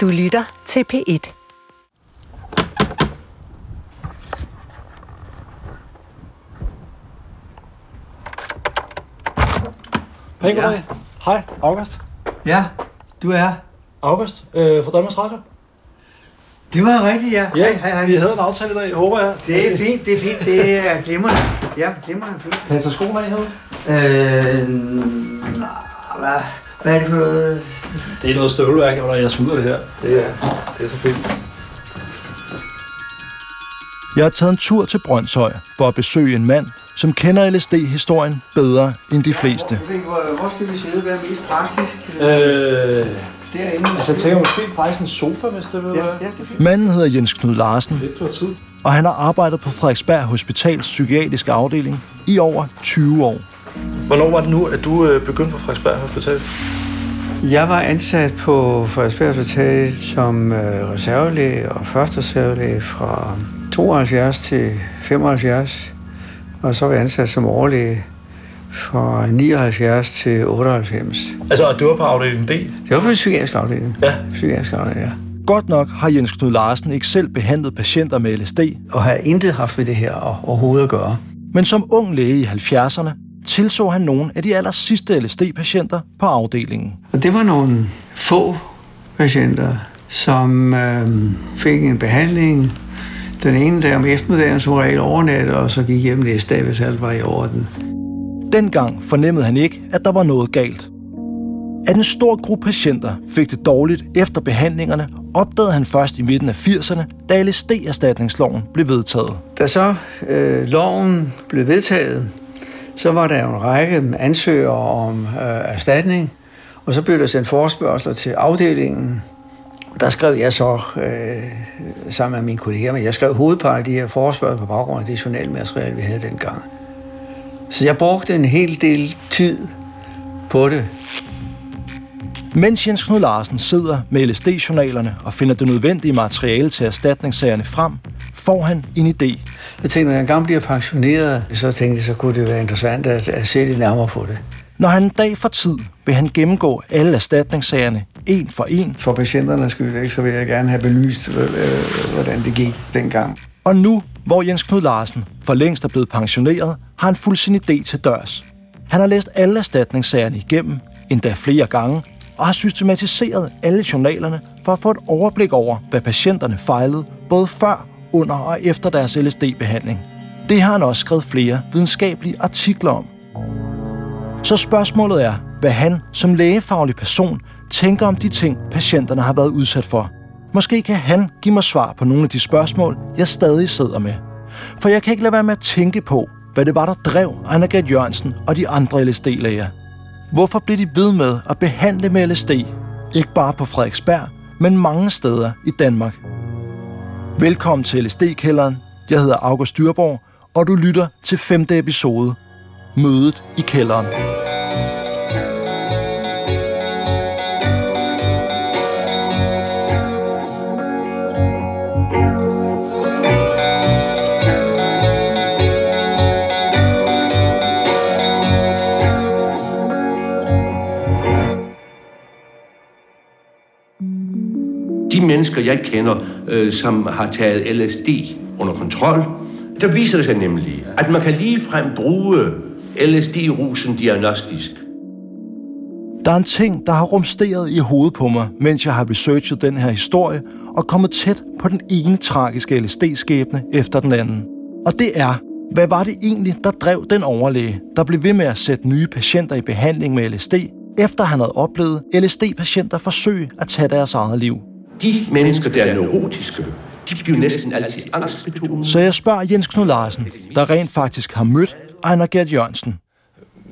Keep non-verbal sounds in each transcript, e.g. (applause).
Du lytter til P1. Pænt ja. Hej, August. Ja, du er. August øh, fra Danmarks Radio. Det var rigtigt, ja. Ja, hej, hej, hej. vi havde en aftale i dag, håber jeg. Det er fint, det er fint. Det er glimrende. Ja, glimrende fint. Kan jeg tage skoene af? Øh, hvad, hvad er det for noget? Det er noget støvleværk, hvor jeg smider det her. Det er, det er så fint. Jeg har taget en tur til Brøndshøj for at besøge en mand, som kender LSD-historien bedre end de fleste. Hvor, hvor skal vi sidde? Hvad er mest praktisk? Øh, Derinde. altså, jeg tænker måske faktisk en sofa, hvis det vil ja, være. ja, det er fint. Manden hedder Jens Knud Larsen, og han har arbejdet på Frederiksberg Hospitals psykiatriske afdeling i over 20 år. Hvornår var det nu, at du øh, begyndte på Frederiksberg Hospital? Jeg var ansat på Frederiksberg Hospital som øh, reservelæge og første reservelæge fra 72 til 75. Og så var jeg ansat som overlæge fra 79 til 98. Altså, og du var på afdeling D? Det var på en psykiatrisk afdeling. Ja. Psykiatrisk afdeling, ja. Godt nok har Jens Knud Larsen ikke selv behandlet patienter med LSD, Og har intet haft med det her at- overhovedet at gøre. men som ung læge i 70'erne tilså han nogle af de aller sidste LSD-patienter på afdelingen. Og det var nogle få patienter, som øh, fik en behandling. Den ene dag om eftermiddagen som regel overnatte, og så gik hjem næste dag, hvis alt var i orden. Dengang fornemmede han ikke, at der var noget galt. At en stor gruppe patienter fik det dårligt efter behandlingerne, opdagede han først i midten af 80'erne, da LSD-erstatningsloven blev vedtaget. Da så øh, loven blev vedtaget, så var der jo en række ansøgere om øh, erstatning, og så blev der sendt forespørgseler til afdelingen. Der skrev jeg så øh, sammen med mine kolleger, men jeg skrev hovedparten af de her forespørgsler på baggrund af det journalmateriale, vi havde dengang. Så jeg brugte en hel del tid på det. Mens Jens Knud Larsen sidder med LSD-journalerne og finder det nødvendige materiale til erstatningssagerne frem, får han en idé. Jeg tænkte, når jeg engang bliver pensioneret, så tænkte jeg, så kunne det være interessant at, at se lidt nærmere på det. Når han en dag får tid, vil han gennemgå alle erstatningssagerne en for en, For patienternes skyld, ikke, så vil jeg gerne have belyst, øh, øh, hvordan det gik dengang. og nu, hvor Jens Knud Larsen for længst er blevet pensioneret, har han fuldt sin idé til dørs. Han har læst alle erstatningssagerne igennem, endda flere gange, og har systematiseret alle journalerne for at få et overblik over, hvad patienterne fejlede, både før, under og efter deres LSD-behandling. Det har han også skrevet flere videnskabelige artikler om. Så spørgsmålet er, hvad han som lægefaglig person tænker om de ting, patienterne har været udsat for. Måske kan han give mig svar på nogle af de spørgsmål, jeg stadig sidder med. For jeg kan ikke lade være med at tænke på, hvad det var, der drev Anna-Gret Jørgensen og de andre LSD-læger. Hvorfor blev de ved med at behandle med LSD? Ikke bare på Frederiksberg, men mange steder i Danmark. Velkommen til LSD-kælderen. Jeg hedder August Dyrborg, og du lytter til femte episode. Mødet i kælderen. Mennesker, jeg kender, øh, som har taget LSD under kontrol, der viser det sig nemlig, at man kan ligefrem bruge LSD-rusen diagnostisk. Der er en ting, der har rumsteret i hovedet på mig, mens jeg har researchet den her historie og kommet tæt på den ene tragiske LSD-skæbne efter den anden. Og det er, hvad var det egentlig, der drev den overlæge, der blev ved med at sætte nye patienter i behandling med LSD, efter han havde oplevet LSD-patienter forsøge at tage deres eget liv. De mennesker, der er neurotiske, de bliver næsten altid angstbetonede. Så jeg spørger Jens Knud Larsen, der rent faktisk har mødt Ejner Gert Jørgensen.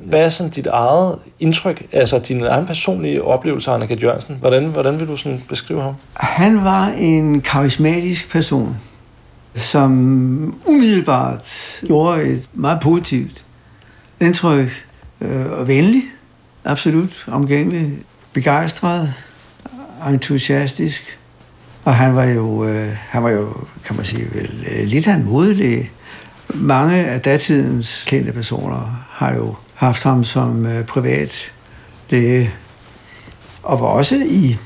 Hvad er sådan dit eget indtryk, altså din egen personlige oplevelse af Anna Gert Jørgensen? Hvordan, hvordan vil du sådan beskrive ham? Han var en karismatisk person, som umiddelbart gjorde et meget positivt indtryk. Øh, og venlig, absolut omgængelig, begejstret, entusiastisk. Og han var jo, øh, han var jo kan man sige, vel, øh, lidt af en modelig. Mange af datidens kendte personer har jo haft ham som øh, privat læge, og var også i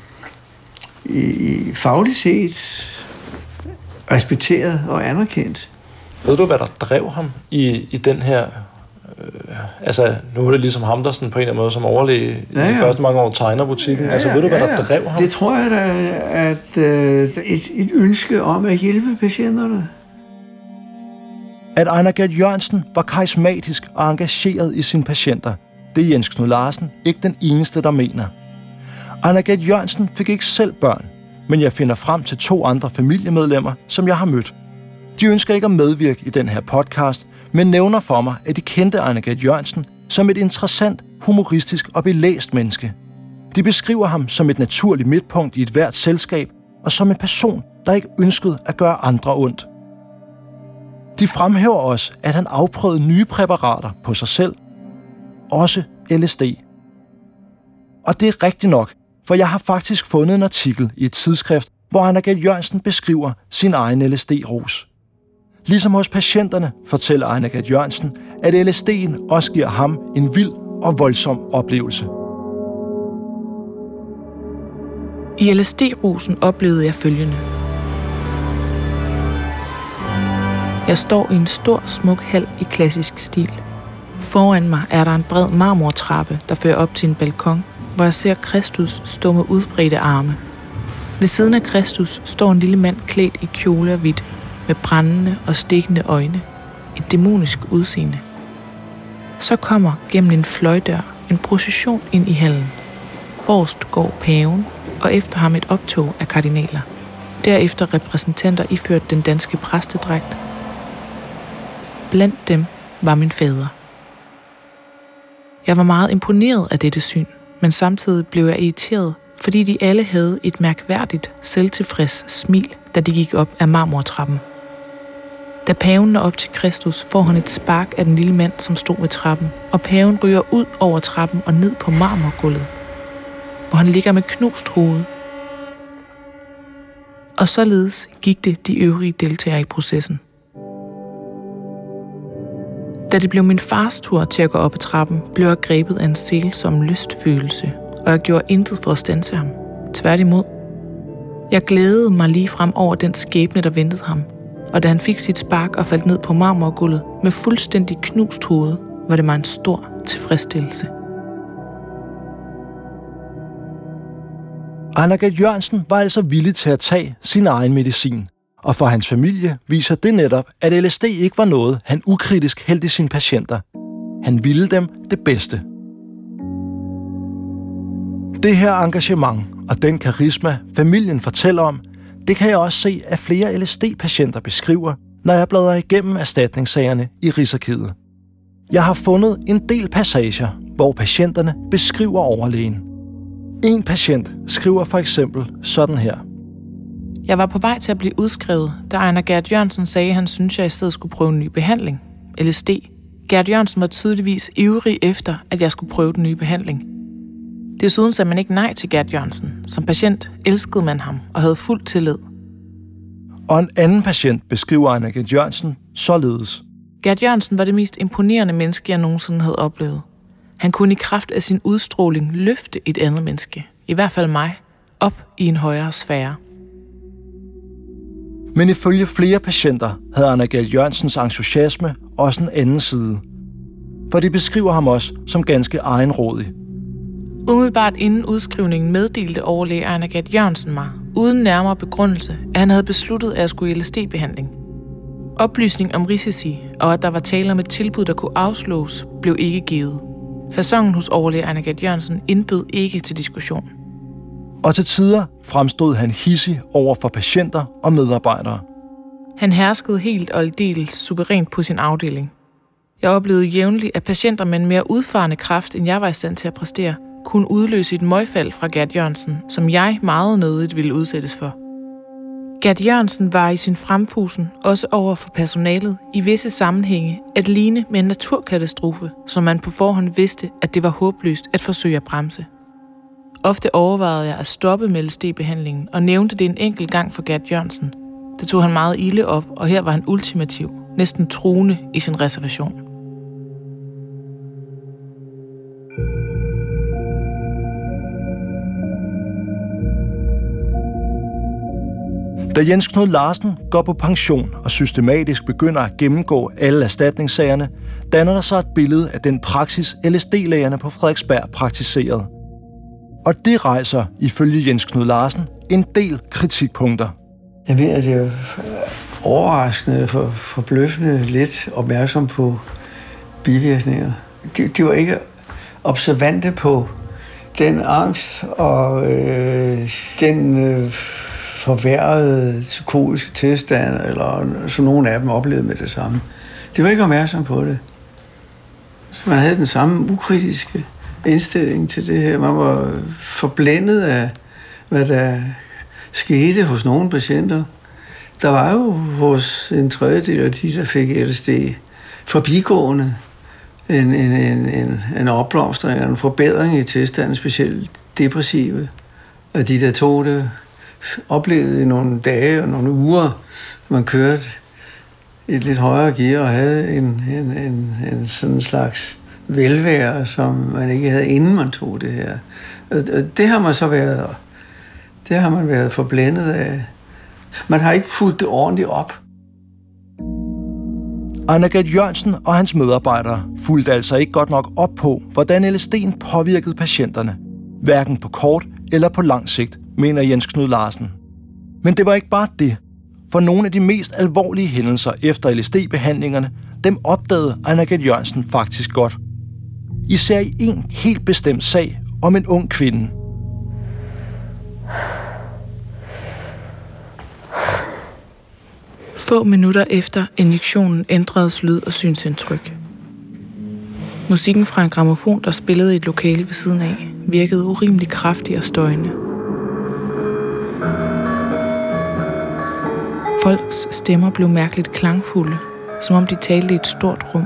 i, i fagligt set respekteret og anerkendt. Ved du, hvad der drev ham i, i den her... Øh, altså, nu er det ligesom ham, der sådan på en eller anden måde som overlæge ja, ja. i de første mange år tegner butikken. Ja, ja, altså, ved du, hvad ja, ja. der drev ham? Det tror jeg da, at øh, et, et ønske om at hjælpe patienterne. At Ejner Gert Jørgensen var karismatisk og engageret i sine patienter, det er Jens Knud Larsen ikke den eneste, der mener. Ejner Gert Jørgensen fik ikke selv børn, men jeg finder frem til to andre familiemedlemmer, som jeg har mødt. De ønsker ikke at medvirke i den her podcast, men nævner for mig, at de kendte Arne Jørgensen som et interessant, humoristisk og belæst menneske. De beskriver ham som et naturligt midtpunkt i et hvert selskab, og som en person, der ikke ønskede at gøre andre ondt. De fremhæver også, at han afprøvede nye præparater på sig selv, også LSD. Og det er rigtigt nok, for jeg har faktisk fundet en artikel i et tidsskrift, hvor Anna Jørgensen beskriver sin egen LSD-rus. Ligesom hos patienterne fortæller Anna Jørgensen, at LSD'en også giver ham en vild og voldsom oplevelse. I LSD-rusen oplevede jeg følgende. Jeg står i en stor, smuk hal i klassisk stil. Foran mig er der en bred marmortrappe, der fører op til en balkon, hvor jeg ser Kristus stå med udbredte arme. Ved siden af Kristus står en lille mand klædt i kjole og hvidt, med brændende og stikkende øjne. Et dæmonisk udseende. Så kommer gennem en fløjdør en procession ind i hallen. Forrest går paven, og efter ham et optog af kardinaler. Derefter repræsentanter iført den danske præstedragt. Blandt dem var min fader. Jeg var meget imponeret af dette syn, men samtidig blev jeg irriteret, fordi de alle havde et mærkværdigt, selvtilfreds smil, da de gik op ad marmortrappen. Da paven når op til Kristus, får han et spark af den lille mand, som stod ved trappen, og paven ryger ud over trappen og ned på marmorgulvet, hvor han ligger med knust hoved. Og således gik det de øvrige deltagere i processen. Da det blev min fars tur til at gå op ad trappen, blev jeg grebet af en selsom lystfølelse, og jeg gjorde intet for at stanse ham. Tværtimod. Jeg glædede mig lige frem over den skæbne, der ventede ham, og da han fik sit spark og faldt ned på marmorgulvet med fuldstændig knust hoved, var det mig en stor tilfredsstillelse. Anna Jørgensen var altså villig til at tage sin egen medicin, og for hans familie viser det netop, at LSD ikke var noget, han ukritisk hældte sine patienter. Han ville dem det bedste. Det her engagement og den karisma, familien fortæller om, det kan jeg også se, at flere LSD-patienter beskriver, når jeg bladrer igennem erstatningssagerne i Rigsarkivet. Jeg har fundet en del passager, hvor patienterne beskriver overlægen. En patient skriver for eksempel sådan her – jeg var på vej til at blive udskrevet, da Ejner Gert Jørgensen sagde, at han syntes, at jeg i stedet skulle prøve en ny behandling. LSD. Gert Jørgensen var tydeligvis ivrig efter, at jeg skulle prøve den nye behandling. Desuden sagde man ikke nej til Gert Jørgensen. Som patient elskede man ham og havde fuld tillid. Og en anden patient beskriver Ejner Gert Jørgensen således. Gert Jørgensen var det mest imponerende menneske, jeg nogensinde havde oplevet. Han kunne i kraft af sin udstråling løfte et andet menneske, i hvert fald mig, op i en højere sfære. Men ifølge flere patienter havde Anna Gell Jørgensens entusiasme også en anden side. For de beskriver ham også som ganske egenrådig. Umiddelbart inden udskrivningen meddelte overlæge Anna Gert Jørgensen mig, uden nærmere begrundelse, at han havde besluttet, at jeg skulle i LSD-behandling. Oplysning om risici og at der var tale om et tilbud, der kunne afslås, blev ikke givet. Fasongen hos overlæge Anna Gert Jørgensen indbød ikke til diskussion og til tider fremstod han hissig over for patienter og medarbejdere. Han herskede helt og aldeles suverænt på sin afdeling. Jeg oplevede jævnligt, at patienter med en mere udfarende kraft, end jeg var i stand til at præstere, kunne udløse et møgfald fra Gert Jørgensen, som jeg meget nødigt ville udsættes for. Gert Jørgensen var i sin fremfusen også over for personalet i visse sammenhænge at ligne med en naturkatastrofe, som man på forhånd vidste, at det var håbløst at forsøge at bremse. Ofte overvejede jeg at stoppe med LSD-behandlingen og nævnte det en enkelt gang for Gert Jørgensen. Det tog han meget ilde op, og her var han ultimativ, næsten truende i sin reservation. Da Jens Knud Larsen går på pension og systematisk begynder at gennemgå alle erstatningssagerne, danner der sig et billede af den praksis, LSD-lægerne på Frederiksberg praktiserede. Og det rejser, ifølge Jens Knud Larsen, en del kritikpunkter. Jeg mener, det er overraskende, for, forbløffende lidt opmærksom på bivirkninger. De, de var ikke observante på den angst og øh, den øh, forværrede psykotiske tilstand, eller så nogle af dem oplevede med det samme. De var ikke opmærksom på det. Så man havde den samme ukritiske indstilling til det her. Man var forblændet af, hvad der skete hos nogle patienter. Der var jo hos en tredjedel af de, der fik LSD, forbigående en, en, en, en, en opblomstring, en forbedring i tilstanden, specielt depressive. Og de, der tog det, oplevede i nogle dage og nogle uger, man kørte et lidt højere gear og havde en, en, en, en sådan slags velvære, som man ikke havde, inden man tog det her. Og det har man så været, det har man været forblændet af. Man har ikke fulgt det ordentligt op. Anna-Gret Jørgensen og hans medarbejdere fulgte altså ikke godt nok op på, hvordan LSD'en påvirkede patienterne, hverken på kort eller på lang sigt, mener Jens Knud Larsen. Men det var ikke bare det, for nogle af de mest alvorlige hændelser efter LSD-behandlingerne, dem opdagede Anna-Gret Jørgensen faktisk godt. Især i en helt bestemt sag om en ung kvinde – Få minutter efter injektionen ændredes lyd- og synsindtryk. Musikken fra en gramofon, der spillede i et lokale ved siden af, virkede urimelig kraftig og støjende. Folks stemmer blev mærkeligt klangfulde, som om de talte i et stort rum.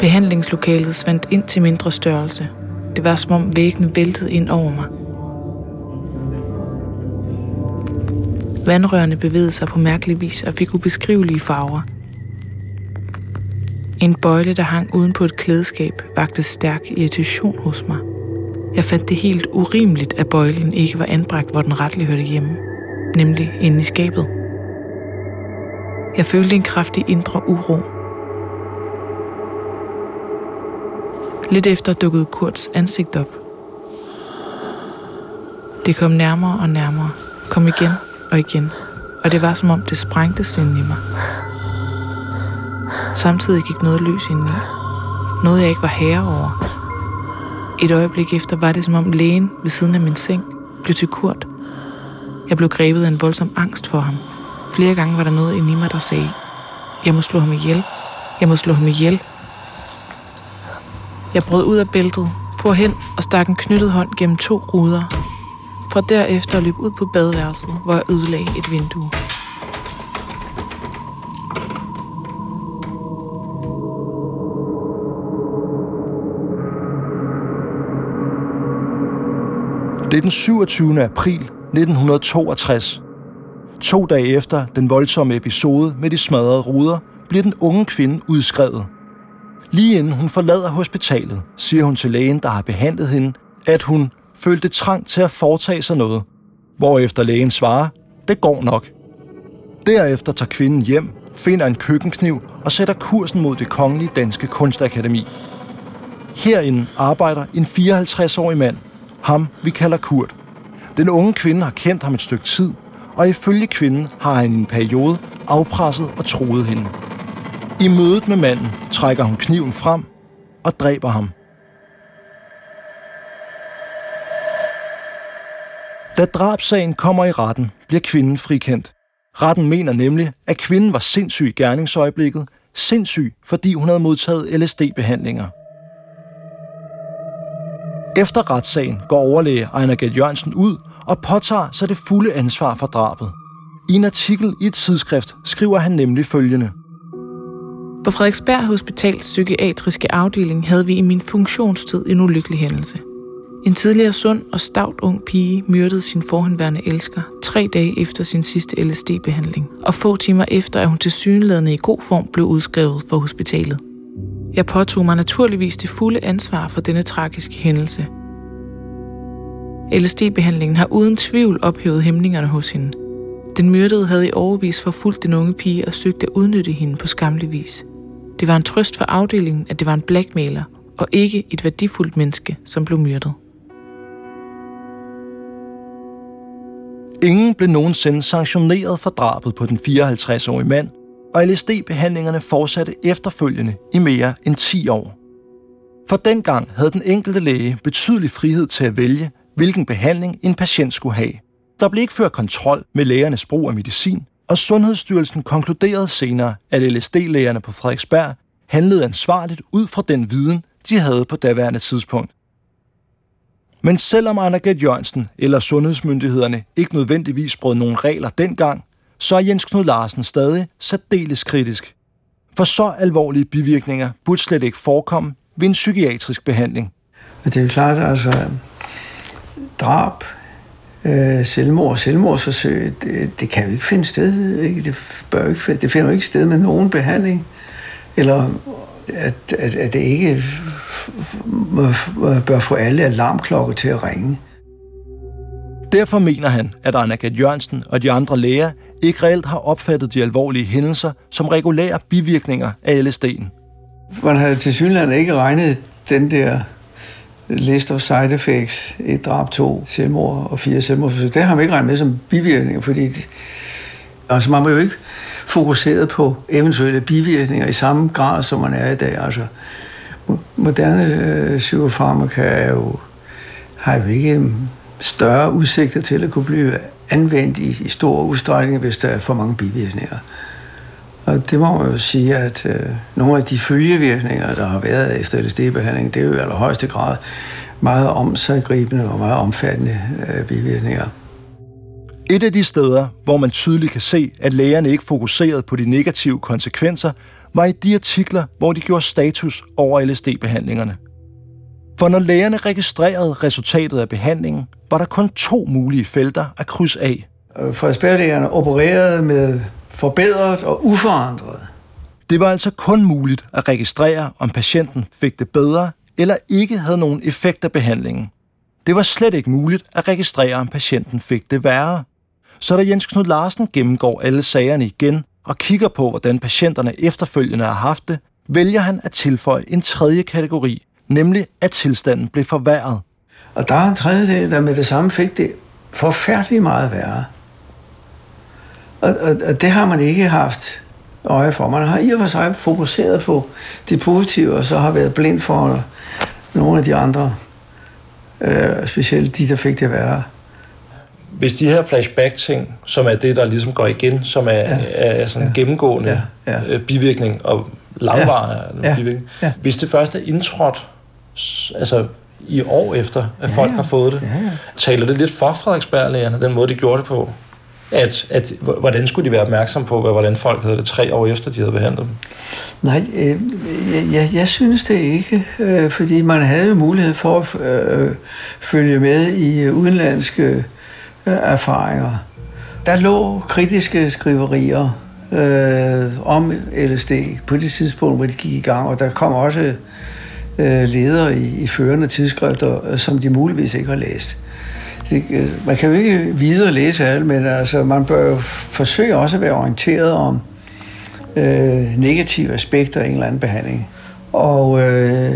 Behandlingslokalet svandt ind til mindre størrelse. Det var som om væggene væltede ind over mig. Vandrørene bevægede sig på mærkelig vis og fik ubeskrivelige farver. En bøjle, der hang uden på et klædeskab, vagte stærk irritation hos mig. Jeg fandt det helt urimeligt, at bøjlen ikke var anbragt, hvor den retlig hørte hjemme, nemlig inde i skabet. Jeg følte en kraftig indre uro. Lidt efter dukkede Kurts ansigt op. Det kom nærmere og nærmere. Kom igen og igen, og det var som om det sprængtes ind i mig. Samtidig gik noget løs ind i. Noget jeg ikke var herre over. Et øjeblik efter var det som om lægen ved siden af min seng blev til kurt. Jeg blev grebet af en voldsom angst for ham. Flere gange var der noget inde i mig, der sagde, jeg må slå ham ihjel. Jeg må slå ham ihjel. Jeg brød ud af bæltet, for hen og stak en knyttet hånd gennem to ruder for derefter løb ud på badeværelset, hvor jeg ødelagde et vindue. Det er den 27. april 1962. To dage efter den voldsomme episode med de smadrede ruder, bliver den unge kvinde udskrevet. Lige inden hun forlader hospitalet, siger hun til lægen, der har behandlet hende, at hun følte trang til at foretage sig noget, hvorefter lægen svarer, det går nok. Derefter tager kvinden hjem, finder en køkkenkniv og sætter kursen mod det kongelige danske kunstakademi. Herinde arbejder en 54-årig mand, ham vi kalder Kurt. Den unge kvinde har kendt ham et stykke tid, og ifølge kvinden har han i en periode afpresset og troet hende. I mødet med manden trækker hun kniven frem og dræber ham. Da drabsagen kommer i retten, bliver kvinden frikendt. Retten mener nemlig, at kvinden var sindssyg i gerningsøjeblikket, sindssyg, fordi hun havde modtaget LSD-behandlinger. Efter retssagen går overlæge Ejner Gert Jørgensen ud og påtager sig det fulde ansvar for drabet. I en artikel i et tidsskrift skriver han nemlig følgende. På Frederiksberg Hospitals psykiatriske afdeling havde vi i min funktionstid en ulykkelig hændelse. En tidligere sund og stavt ung pige myrdede sin forhenværende elsker tre dage efter sin sidste LSD-behandling, og få timer efter, at hun til synlædende i god form blev udskrevet fra hospitalet. Jeg påtog mig naturligvis det fulde ansvar for denne tragiske hændelse. LSD-behandlingen har uden tvivl ophævet hæmningerne hos hende. Den myrdede havde i overvis forfulgt den unge pige og søgte at udnytte hende på skamlig vis. Det var en trøst for afdelingen, at det var en blackmailer og ikke et værdifuldt menneske, som blev myrdet. Ingen blev nogensinde sanktioneret for drabet på den 54-årige mand, og LSD-behandlingerne fortsatte efterfølgende i mere end 10 år. For dengang havde den enkelte læge betydelig frihed til at vælge, hvilken behandling en patient skulle have. Der blev ikke ført kontrol med lægernes brug af medicin, og Sundhedsstyrelsen konkluderede senere, at LSD-lægerne på Frederiksberg handlede ansvarligt ud fra den viden, de havde på daværende tidspunkt. Men selvom Anna Gert Jørgensen eller sundhedsmyndighederne ikke nødvendigvis brød nogle regler dengang, så er Jens Knud Larsen stadig særdeles kritisk. For så alvorlige bivirkninger burde slet ikke forekomme ved en psykiatrisk behandling. Og det er klart, altså drab, øh, selvmord og selvmordsforsøg, det, det kan jo ikke finde sted. Ikke? Det, bør ikke, det finder jo ikke sted med nogen behandling. Eller at, at, at det ikke bør få alle alarmklokker til at ringe. Derfor mener han, at Anna Jørgensen og de andre læger ikke reelt har opfattet de alvorlige hændelser som regulære bivirkninger af LSD'en. Man havde til synligheden ikke regnet den der list of side effects, et drab, to selvmord og fire selvmord. Det har man ikke regnet med som bivirkninger, fordi altså man var jo ikke fokuseret på eventuelle bivirkninger i samme grad, som man er i dag. Altså, moderne øh, psykofarmaka er jo, har jo ikke større udsigter til at kunne blive anvendt i, i stor udstrækning, hvis der er for mange bivirkninger. Og det må man jo sige, at øh, nogle af de følgevirkninger, der har været efter LSD-behandling, det er jo i allerhøjeste grad meget omsaggribende og meget omfattende øh, bivirkninger. Et af de steder, hvor man tydeligt kan se, at lægerne ikke fokuserede på de negative konsekvenser, var i de artikler, hvor de gjorde status over LSD-behandlingerne. For når lægerne registrerede resultatet af behandlingen, var der kun to mulige felter at krydse af. Frederiksberglægerne opererede med forbedret og uforandret. Det var altså kun muligt at registrere, om patienten fik det bedre eller ikke havde nogen effekt af behandlingen. Det var slet ikke muligt at registrere, om patienten fik det værre. Så da Jens Knud Larsen gennemgår alle sagerne igen og kigger på, hvordan patienterne efterfølgende har haft det, vælger han at tilføje en tredje kategori, nemlig at tilstanden blev forværret. Og der er en tredjedel, der med det samme fik det forfærdeligt meget værre. Og, og, og det har man ikke haft øje for. Man har i og for sig fokuseret på det positive, og så har været blind for nogle af de andre, øh, specielt de, der fik det værre. Hvis de her flashback-ting, som er det, der ligesom går igen, som er, ja. er sådan en ja. gennemgående ja. Ja. Øh, bivirkning og langvarig ja. bivirkning, ja. hvis det først er indtrådt altså i år efter, at ja, folk har fået det, ja, ja. taler det lidt for Frederiksberg-lægerne, den måde, de gjorde det på? At, at, hvordan skulle de være opmærksom på, hvordan folk havde det tre år efter, de havde behandlet dem? Nej, øh, jeg, jeg synes det ikke, øh, fordi man havde mulighed for at øh, følge med i udenlandske øh, erfaringer. Der lå kritiske skriverier øh, om LSD på det tidspunkt, hvor de gik i gang, og der kom også øh, ledere i, i førende tidsskrifter, øh, som de muligvis ikke har læst. Det, øh, man kan jo ikke videre læse alt, men altså, man bør jo forsøge også at være orienteret om øh, negative aspekter af en eller anden behandling. Og øh,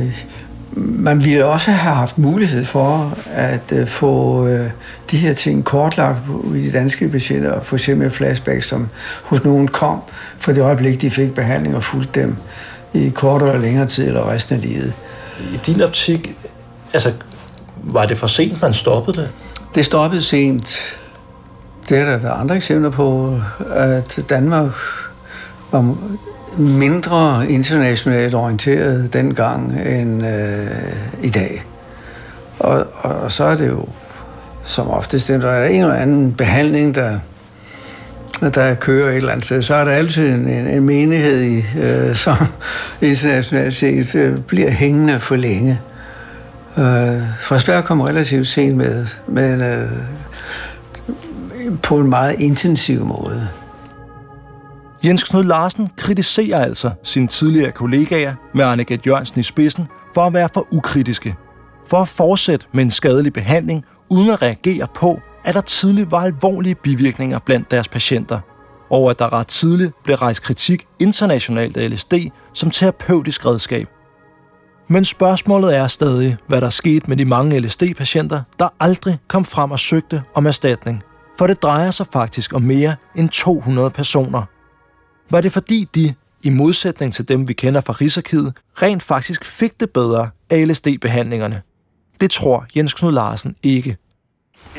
man ville også have haft mulighed for at øh, få øh, de her ting kortlagt i de danske patienter, for eksempel flashbacks, som hos nogen kom for det øjeblik, de fik behandling og fulgte dem i kortere eller længere tid eller resten af livet. I din optik, altså, var det for sent, man stoppede det? Det stoppede sent. Det er der været andre eksempler på, at Danmark var mindre internationalt orienteret dengang end øh, i dag. Og, og, og så er det jo som oftest, der er en eller anden behandling, der, der kører et eller andet sted, så er der altid en, en, en menighed, i, øh, som (laughs) internationalt set øh, bliver hængende for længe. Øh, Frederiksberg kom relativt sent med, men øh, på en meget intensiv måde. Jens Knud Larsen kritiserer altså sine tidligere kollegaer med Arne Gert Jørgensen i spidsen for at være for ukritiske, for at fortsætte med en skadelig behandling, uden at reagere på, at der tidligt var alvorlige bivirkninger blandt deres patienter, og at der ret tidligt blev rejst kritik internationalt af LSD som terapeutisk redskab. Men spørgsmålet er stadig, hvad der skete med de mange LSD-patienter, der aldrig kom frem og søgte om erstatning. For det drejer sig faktisk om mere end 200 personer. Var det fordi de, i modsætning til dem vi kender fra Rigsarkivet, rent faktisk fik det bedre af LSD-behandlingerne? Det tror Jens Knud Larsen ikke.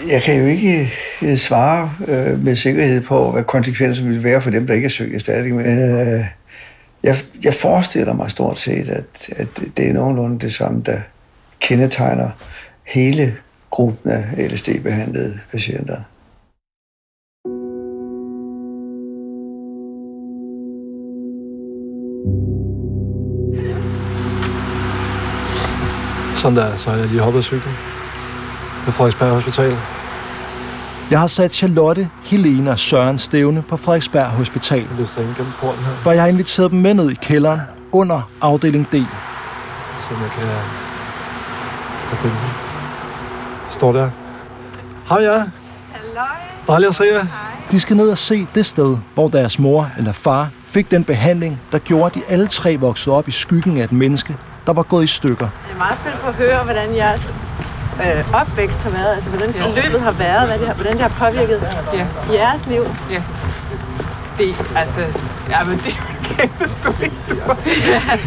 Jeg kan jo ikke øh, svare øh, med sikkerhed på, hvad konsekvensen vil være for dem, der ikke er søgt erstatning, men øh, jeg, jeg forestiller mig stort set, at, at det er nogenlunde det samme, der kendetegner hele gruppen af LSD-behandlede patienter. Sådan der, så jeg lige hoppet af cyklen på Frederiksberg Hospital. Jeg har sat Charlotte, Helene og Søren stævne på Frederiksberg Hospital. Hvor jeg har inviteret dem med ned i kælderen under afdeling D. Så jeg kan, kan finde dem. Står der. Hej ja. Halløj. Dejligt at se jer. De skal ned og se det sted, hvor deres mor eller far fik den behandling, der gjorde, at de alle tre voksede op i skyggen af et menneske, der var gået i stykker. Jeg er meget spændt på at høre, hvordan jeres øh, opvækst har været, altså hvordan forløbet har været, hvad det har, hvordan det har påvirket ja. jeres liv. Ja. Det, altså, ja, men det er jo en kæmpe stor historie. Ja.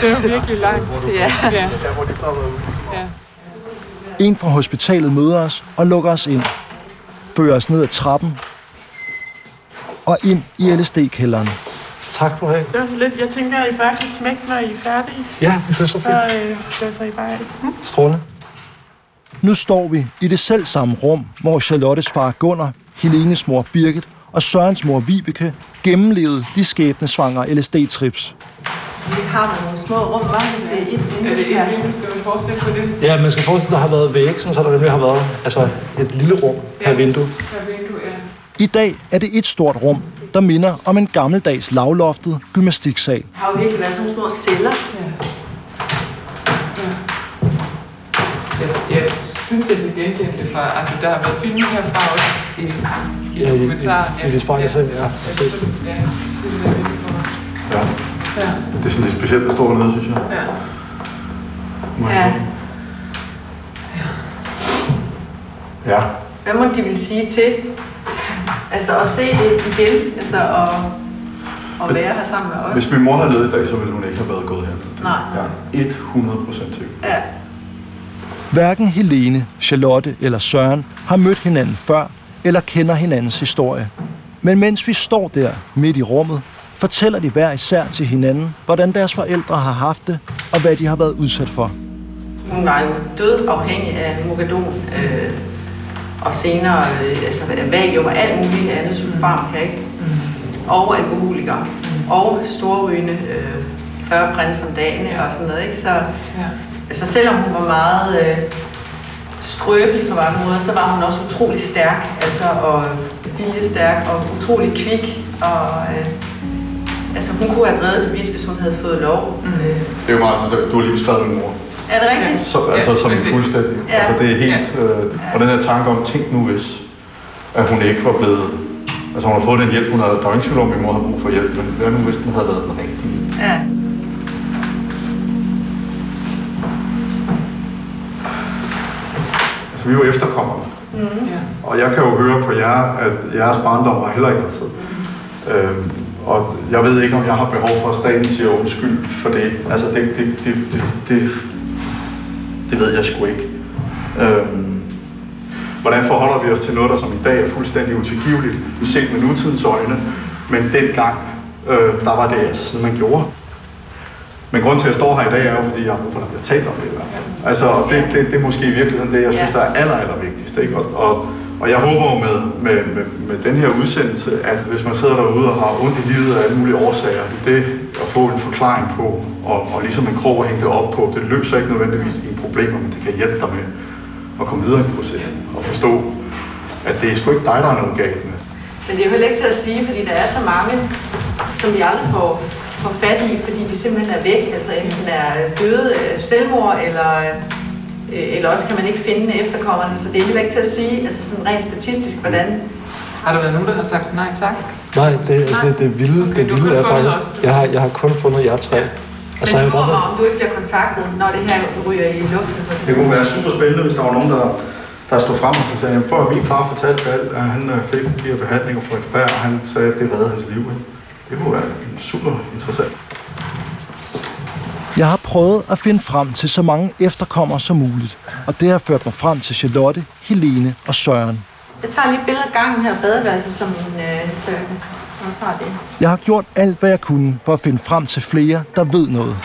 Det er virkelig langt. Ja. ja. ja. En fra hospitalet møder os og lukker os ind. Fører os ned ad trappen og ind i LSD-kælderen. Tak for det. Det var så lidt. Jeg tænker, at I bare kan smække, når I er færdige. Ja, det er så fint. Så, øh, så I bare... Hmm? Strålende. Nu står vi i det selv samme rum, hvor Charlottes far Gunnar, Helenes mor Birgit og Sørens mor Vibeke gennemlevede de skæbnesvangre LSD-trips. Vi har nogle små rum, var hvis det er et vindue her. Skal man forestille på det? Ja, man skal forestille, at der har været væg, så der nemlig har været altså et lille rum her ja. vindue. Her vindue, ja. I dag er det et stort rum, der minder om en gammeldags lavloftet gymnastiksal. Det har jo virkelig været sådan nogle små celler. Ja. ja. Jeg, jeg det er genkendte det fra, altså der har været film herfra også i, i ja, dokumentaren. Ja, det spejler sig, ja. Ja, ja. ja. Det er sådan lidt specielt at stå dernede, synes jeg. Ja. Ja. Ja. Hvad må de vil sige til Altså at se det igen, altså at, at være her sammen med os. Hvis min mor havde levet i dag, så ville hun ikke have været gået her. Nej. Jeg er 100 procent sikker. Ja. Hverken Helene, Charlotte eller Søren har mødt hinanden før eller kender hinandens historie. Men mens vi står der midt i rummet, fortæller de hver især til hinanden, hvordan deres forældre har haft det, og hvad de har været udsat for. Hun var jo død afhængig af Mogadon. Øh, og senere øh, altså, valium og alt muligt andet sulfarmaka, ikke? Mm. Og alkoholikere. Mm. Og storrygende, øh, 40 prins om dagen og sådan noget, ikke? Så, ja. Altså, selvom hun var meget øh, skrøbelig på mange måder, så var hun også utrolig stærk, altså, og viljestærk og utrolig kvik, og øh, altså, hun kunne have drevet det vidt, hvis hun havde fået lov. Mm. Øh. Det er jo meget sådan, du har lige beskrevet min mor. Er det rigtigt? Så, altså ja, som en fuldstændig. Ja. Altså det er helt... Øh, og den her tanke om, tænk nu hvis, at hun ikke var blevet... Altså hun har fået den hjælp, hun havde... Der var ingen tvivl om, at min mor havde brug for hjælp, men hvad nu hvis den havde været den rigtige? Ja. Vi er jo efterkommere. Mm. Ja. Og jeg kan jo høre på jer, at jeres barndom var heller ikke fed. Mm. Øhm, og jeg ved ikke, om jeg har behov for, at staten siger undskyld for det. Altså, det, det, det, det, det, det ved jeg sgu ikke. Øhm, hvordan forholder vi os til noget, der som i dag er fuldstændig utilgiveligt, set med nutidens øjne, men dengang, øh, der var det altså sådan, man gjorde. Men grund til, at jeg står her i dag, er jo, fordi jeg har brug for, at der bliver talt om det. Altså, det, det, det er måske i virkeligheden det, jeg synes, der er aller, aller vigtigst. Ikke? Og, og, og jeg håber med, med, med, med den her udsendelse, at hvis man sidder derude og har ondt i livet af alle mulige årsager, det at få en forklaring på, og, og ligesom en krog at hænge det op på, det løser ikke nødvendigvis dine problemer, men det kan hjælpe dig med at komme videre i processen og forstå, at det er sgu ikke dig, der er noget galt med. Men det er jo heller ikke til at sige, fordi der er så mange, som vi aldrig får, får fat i, fordi de simpelthen er væk. Altså enten er døde selvmord, eller Øh, eller også kan man ikke finde efterkommerne, så det er heller ikke til at sige, altså sådan rent statistisk, hvordan... Har der været nogen, der har sagt nej tak? Nej, det, altså, det, det vilde, okay, det vilde er faktisk, jeg har, jeg har kun fundet jer tre. Ja. Og så Men nu, om du ikke bliver kontaktet, når det her ryger i luften? Det kunne være super spændende, hvis der var nogen, der, der stod frem og sagde, at min far fortalte alt, at han øh, fik de her behandlinger for et bær, og han sagde, at det reddede hans liv. Det kunne være super interessant. Jeg har prøvet at finde frem til så mange efterkommere som muligt, og det har ført mig frem til Charlotte, Helene og Søren. Jeg tager lige billeder af gangen her badeværelse som en øh, service. Det. Jeg har gjort alt, hvad jeg kunne for at finde frem til flere, der ved noget.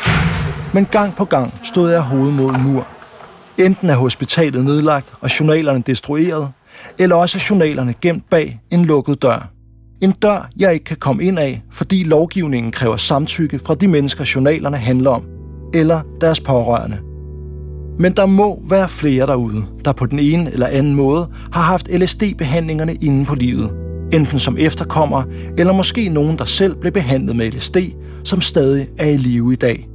Men gang på gang stod jeg hovedet mod en mur. Enten er hospitalet nedlagt og journalerne destrueret, eller også er journalerne gemt bag en lukket dør. En dør, jeg ikke kan komme ind af, fordi lovgivningen kræver samtykke fra de mennesker, journalerne handler om, eller deres pårørende. Men der må være flere derude, der på den ene eller anden måde har haft LSD-behandlingerne inde på livet. Enten som efterkommer, eller måske nogen, der selv blev behandlet med LSD, som stadig er i live i dag.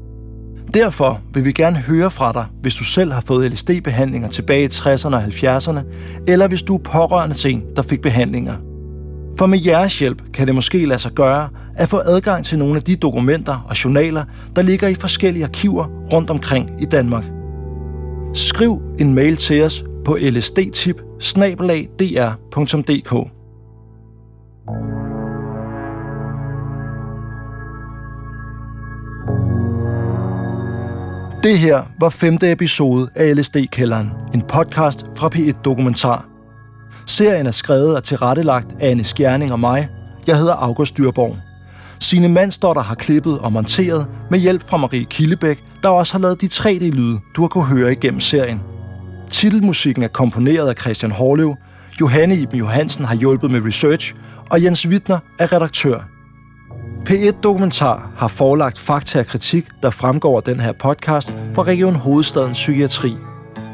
Derfor vil vi gerne høre fra dig, hvis du selv har fået LSD-behandlinger tilbage i 60'erne og 70'erne, eller hvis du er pårørende til en, der fik behandlinger. For med jeres hjælp kan det måske lade sig gøre at få adgang til nogle af de dokumenter og journaler, der ligger i forskellige arkiver rundt omkring i Danmark. Skriv en mail til os på lsdtip Det her var femte episode af LSD-kælderen, en podcast fra P1 Dokumentar. Serien er skrevet og tilrettelagt af Anne Skjerning og mig. Jeg hedder August Dyrborg. Sine Mandsdotter har klippet og monteret med hjælp fra Marie Killebæk, der også har lavet de 3D-lyde, du har kunne høre igennem serien. Titelmusikken er komponeret af Christian Hårlev, Johanne Iben Johansen har hjulpet med research, og Jens Wittner er redaktør. P1 Dokumentar har forelagt fakta og kritik, der fremgår af den her podcast fra Region Hovedstadens Psykiatri.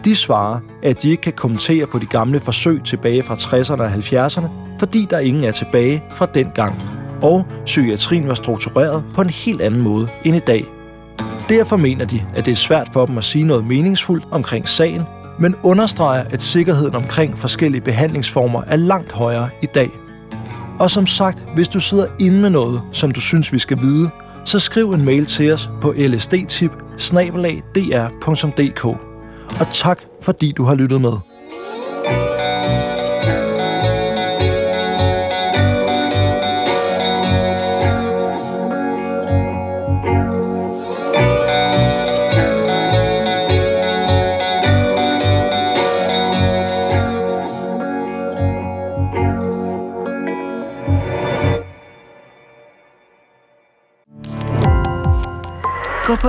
De svarer, at de ikke kan kommentere på de gamle forsøg tilbage fra 60'erne og 70'erne, fordi der ingen er tilbage fra den gang. Og psykiatrien var struktureret på en helt anden måde end i dag. Derfor mener de, at det er svært for dem at sige noget meningsfuldt omkring sagen, men understreger, at sikkerheden omkring forskellige behandlingsformer er langt højere i dag. Og som sagt, hvis du sidder inde med noget, som du synes, vi skal vide, så skriv en mail til os på lsdtip og tak, fordi du har lyttet med. Gå på